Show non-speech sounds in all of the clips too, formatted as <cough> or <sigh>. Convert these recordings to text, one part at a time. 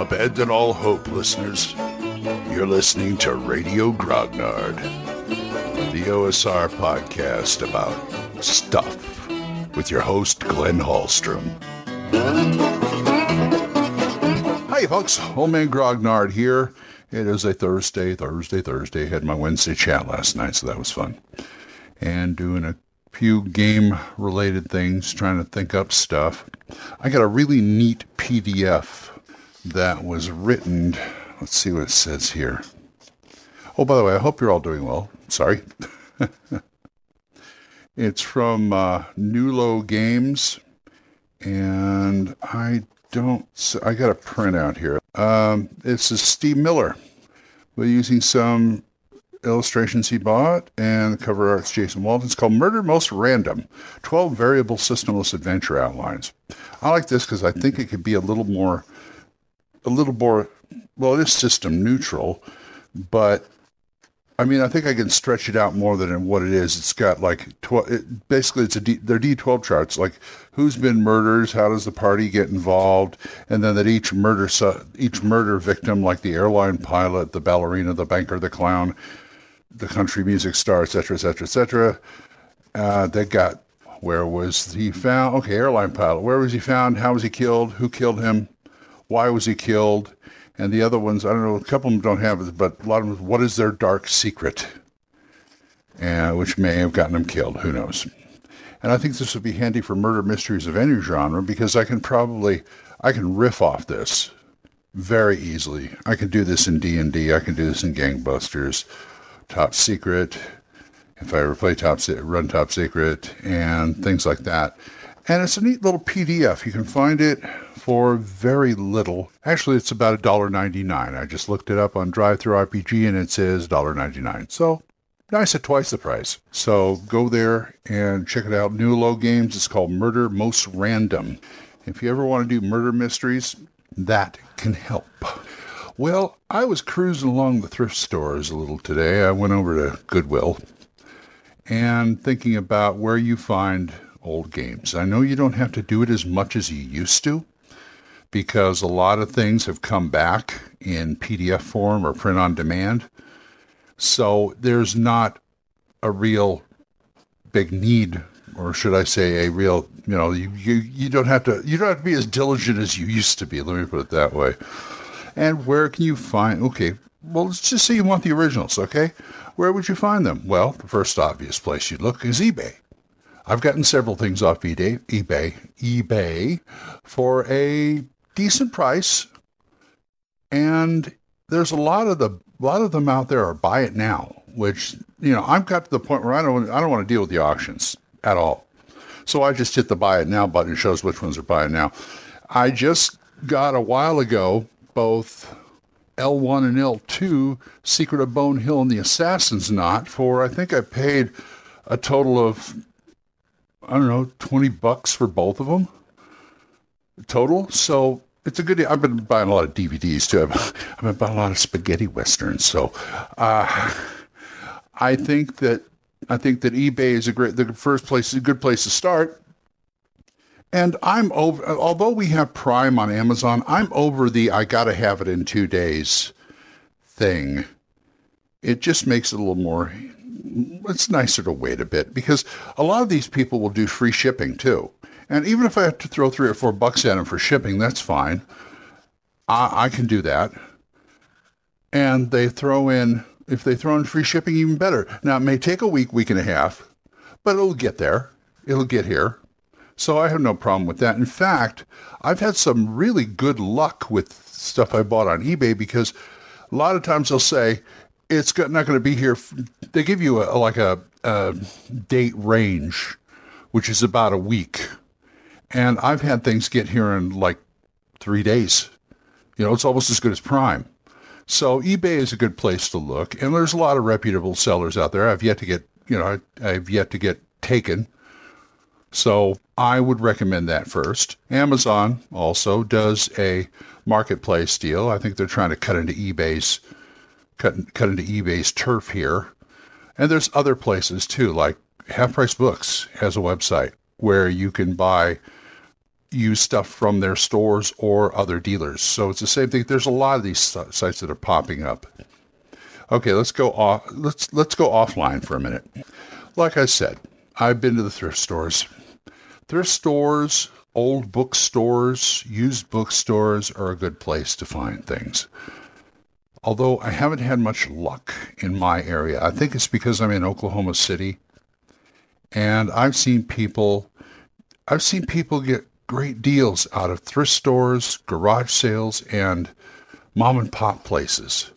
Abandon all hope, listeners. You're listening to Radio Grognard, the OSR podcast about stuff with your host, Glenn Hallstrom. Hi, folks. Man Grognard here. It is a Thursday, Thursday, Thursday. Had my Wednesday chat last night, so that was fun. And doing a few game related things, trying to think up stuff. I got a really neat PDF that was written. Let's see what it says here. Oh, by the way, I hope you're all doing well. Sorry. <laughs> it's from uh, Nulo Games, and I don't. I got a printout here. Um, it's a Steve Miller. We're using some illustrations he bought and the cover art's Jason Walton. It's called Murder Most Random 12 Variable Systemless Adventure Outlines. I like this because I think it could be a little more, a little more, well, it is system neutral, but I mean, I think I can stretch it out more than what it is. It's got like 12, it, basically it's a D, they're D12 charts, like who's been murdered, how does the party get involved, and then that each murder, each murder victim, like the airline pilot, the ballerina, the banker, the clown, the country music star, etc., etc., etc. They got where was he found? Okay, airline pilot. Where was he found? How was he killed? Who killed him? Why was he killed? And the other ones, I don't know, a couple of them don't have it, but a lot of them, what is their dark secret? Uh, which may have gotten them killed. Who knows? And I think this would be handy for murder mysteries of any genre because I can probably, I can riff off this very easily. I can do this in D&D. I can do this in Gangbusters top secret, if I ever play top run top secret, and things like that. And it's a neat little PDF. You can find it for very little. Actually, it's about $1.99. I just looked it up on DriveThruRPG and it says $1.99. So nice at twice the price. So go there and check it out. New Low Games. It's called Murder Most Random. If you ever want to do murder mysteries, that can help. Well, I was cruising along the thrift stores a little today. I went over to Goodwill and thinking about where you find old games. I know you don't have to do it as much as you used to because a lot of things have come back in PDF form or print on demand. So there's not a real big need or should I say a real, you know, you, you, you don't have to you don't have to be as diligent as you used to be. Let me put it that way. And where can you find, okay, well, let's just say you want the originals, okay? Where would you find them? Well, the first obvious place you'd look is eBay. I've gotten several things off eBay, eBay, eBay for a decent price. And there's a lot of the a lot of them out there are buy it now, which, you know, I've got to the point where I don't I don't want to deal with the auctions at all. So I just hit the buy it now button. Shows which ones are buying now. I just got a while ago both L1 and L2, Secret of Bone Hill and the Assassin's Knot for, I think I paid a total of, I don't know, 20 bucks for both of them total. So it's a good, I've been buying a lot of DVDs too. I've, <laughs> I've been buying a lot of spaghetti westerns. So, uh, I think that, I think that eBay is a great, the first place is a good place to start and I'm over, although we have Prime on Amazon, I'm over the I got to have it in two days thing. It just makes it a little more, it's nicer to wait a bit because a lot of these people will do free shipping too. And even if I have to throw three or four bucks at them for shipping, that's fine. I, I can do that. And they throw in, if they throw in free shipping, even better. Now, it may take a week, week and a half, but it'll get there. It'll get here. So I have no problem with that. In fact, I've had some really good luck with stuff I bought on eBay because a lot of times they'll say it's not going to be here. They give you a, like a, a date range, which is about a week. And I've had things get here in like three days. You know, it's almost as good as Prime. So eBay is a good place to look. And there's a lot of reputable sellers out there. I've yet to get, you know, I, I've yet to get taken. So I would recommend that first. Amazon also does a marketplace deal. I think they're trying to cut into eBay's cut cut into eBay's turf here. And there's other places too, like Half Price Books has a website where you can buy use stuff from their stores or other dealers. So it's the same thing. There's a lot of these sites that are popping up. Okay, let's go off. Let's let's go offline for a minute. Like I said, I've been to the thrift stores. Thrift stores, old bookstores, used bookstores are a good place to find things. Although I haven't had much luck in my area. I think it's because I'm in Oklahoma City and I've seen people I've seen people get great deals out of thrift stores, garage sales, and mom and pop places,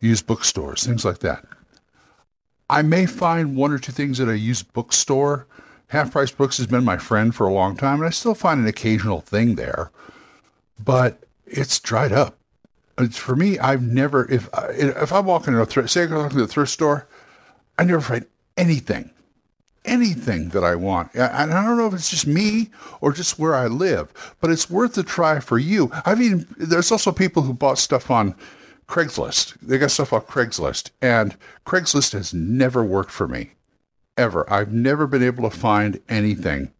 used bookstores, things like that. I may find one or two things at a used bookstore. Half Price Books has been my friend for a long time, and I still find an occasional thing there, but it's dried up. It's, for me, I've never, if if I'm walking in a thrift, say I go to the thrift store, I never find anything anything that I want. And I don't know if it's just me or just where I live, but it's worth a try for you. I've even, there's also people who bought stuff on Craigslist. They got stuff off Craigslist, and Craigslist has never worked for me, ever. I've never been able to find anything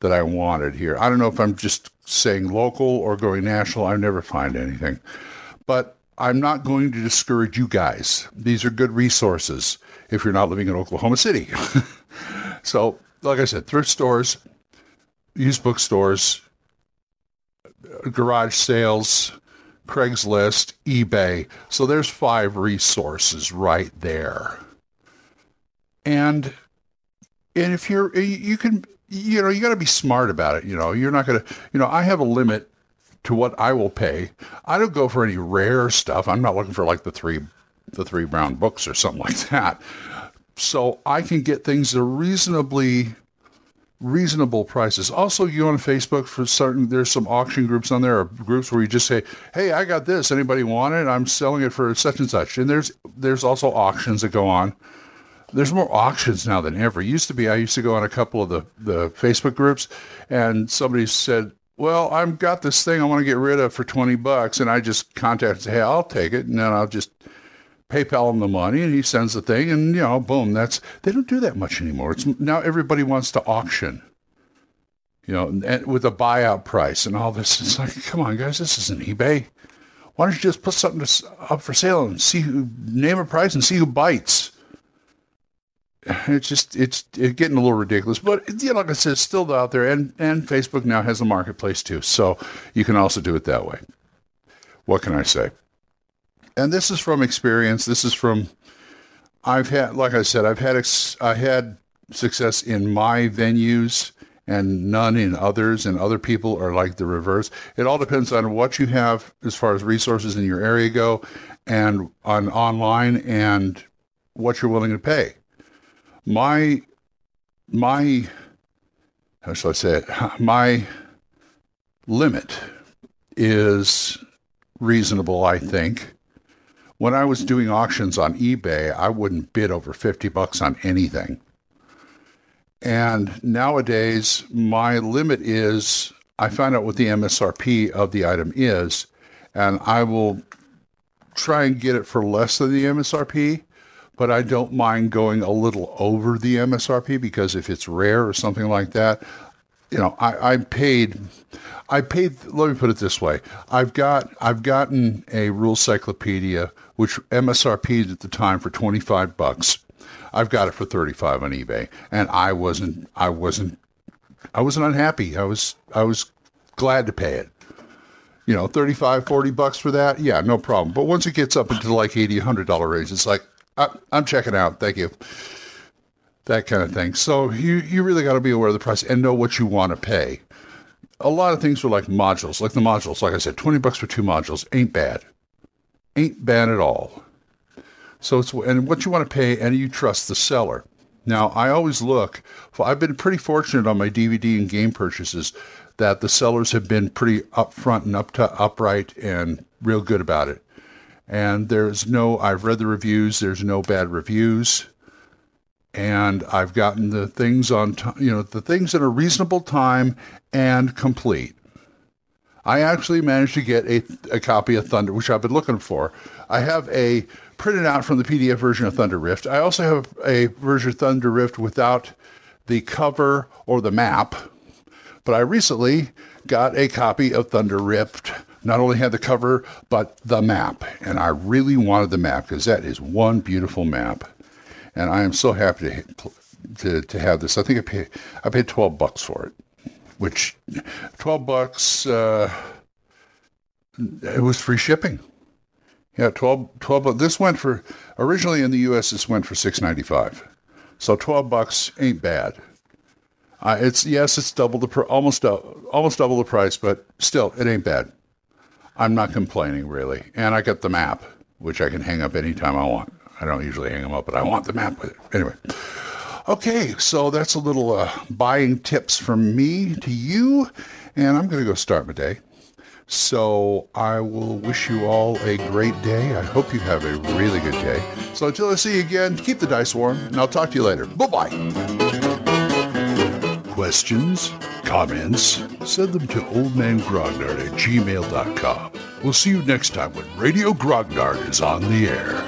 that I wanted here. I don't know if I'm just saying local or going national. I never find anything. But I'm not going to discourage you guys. These are good resources if you're not living in Oklahoma City. <laughs> so, like I said, thrift stores, used bookstores, garage sales, Craigslist, eBay. So there's five resources right there. And and if you're you can you know you got to be smart about it, you know. You're not going to you know, I have a limit to what I will pay. I don't go for any rare stuff. I'm not looking for like the three the three brown books or something like <laughs> that. So I can get things at reasonably reasonable prices. Also, you on Facebook for certain there's some auction groups on there or groups where you just say, "Hey, I got this. Anybody want it? I'm selling it for such and such." And there's there's also auctions that go on. There's more auctions now than ever. It used to be I used to go on a couple of the the Facebook groups and somebody said, "Well, I've got this thing I want to get rid of for 20 bucks." And I just contacted, "Hey, I'll take it." And then I'll just PayPal him the money and he sends the thing and you know, boom, that's they don't do that much anymore. It's now everybody wants to auction. You know, and with a buyout price and all this. It's like, come on, guys, this isn't eBay. Why don't you just put something to, up for sale and see who name a price and see who bites? It's just it's, it's getting a little ridiculous, but you know, like I said, it's still out there, and and Facebook now has a marketplace too, so you can also do it that way. What can I say? And this is from experience. This is from I've had, like I said, I've had ex- I had success in my venues and none in others, and other people are like the reverse. It all depends on what you have as far as resources in your area go, and on online and what you're willing to pay. My my how shall I say it? <laughs> My limit is reasonable, I think when I was doing auctions on eBay, I wouldn't bid over 50 bucks on anything. And nowadays, my limit is I find out what the MSRP of the item is, and I will try and get it for less than the MSRP, but I don't mind going a little over the MSRP because if it's rare or something like that, you know, I, I paid, I paid. Let me put it this way: I've got, I've gotten a rule cyclopedia which MSRP at the time for 25 bucks. I've got it for 35 on eBay and I wasn't I wasn't I wasn't unhappy. I was I was glad to pay it. You know, 35 40 bucks for that. Yeah, no problem. But once it gets up into like 80 100 dollar range, it's like I, I'm checking out. Thank you. That kind of thing. So you you really got to be aware of the price and know what you want to pay. A lot of things are like modules, like the modules. Like I said, 20 bucks for two modules ain't bad ain't bad at all. So it's and what you want to pay, and you trust the seller. Now, I always look. I've been pretty fortunate on my DVD and game purchases that the sellers have been pretty upfront and up to, upright and real good about it. And there's no. I've read the reviews. There's no bad reviews. And I've gotten the things on, you know, the things in a reasonable time and complete. I actually managed to get a, a copy of Thunder, which I've been looking for. I have a printed out from the PDF version of Thunder Rift. I also have a version of Thunder Rift without the cover or the map. But I recently got a copy of Thunder Rift. Not only had the cover, but the map. And I really wanted the map because that is one beautiful map. And I am so happy to, to, to have this. I think I paid, I paid 12 bucks for it, which 12 bucks, uh, it was free shipping. Yeah, 12, 12 This went for, originally in the U.S., this went for 6.95. So 12 bucks ain't bad. Uh, it's yes, it's double the almost almost double the price, but still, it ain't bad. I'm not complaining really, and I got the map, which I can hang up anytime I want. I don't usually hang them up, but I want the map with it anyway. Okay, so that's a little uh, buying tips from me to you, and I'm going to go start my day. So I will wish you all a great day. I hope you have a really good day. So until I see you again, keep the dice warm, and I'll talk to you later. Bye bye questions, comments, send them to oldmangrognard at gmail.com. We'll see you next time when Radio Grognard is on the air.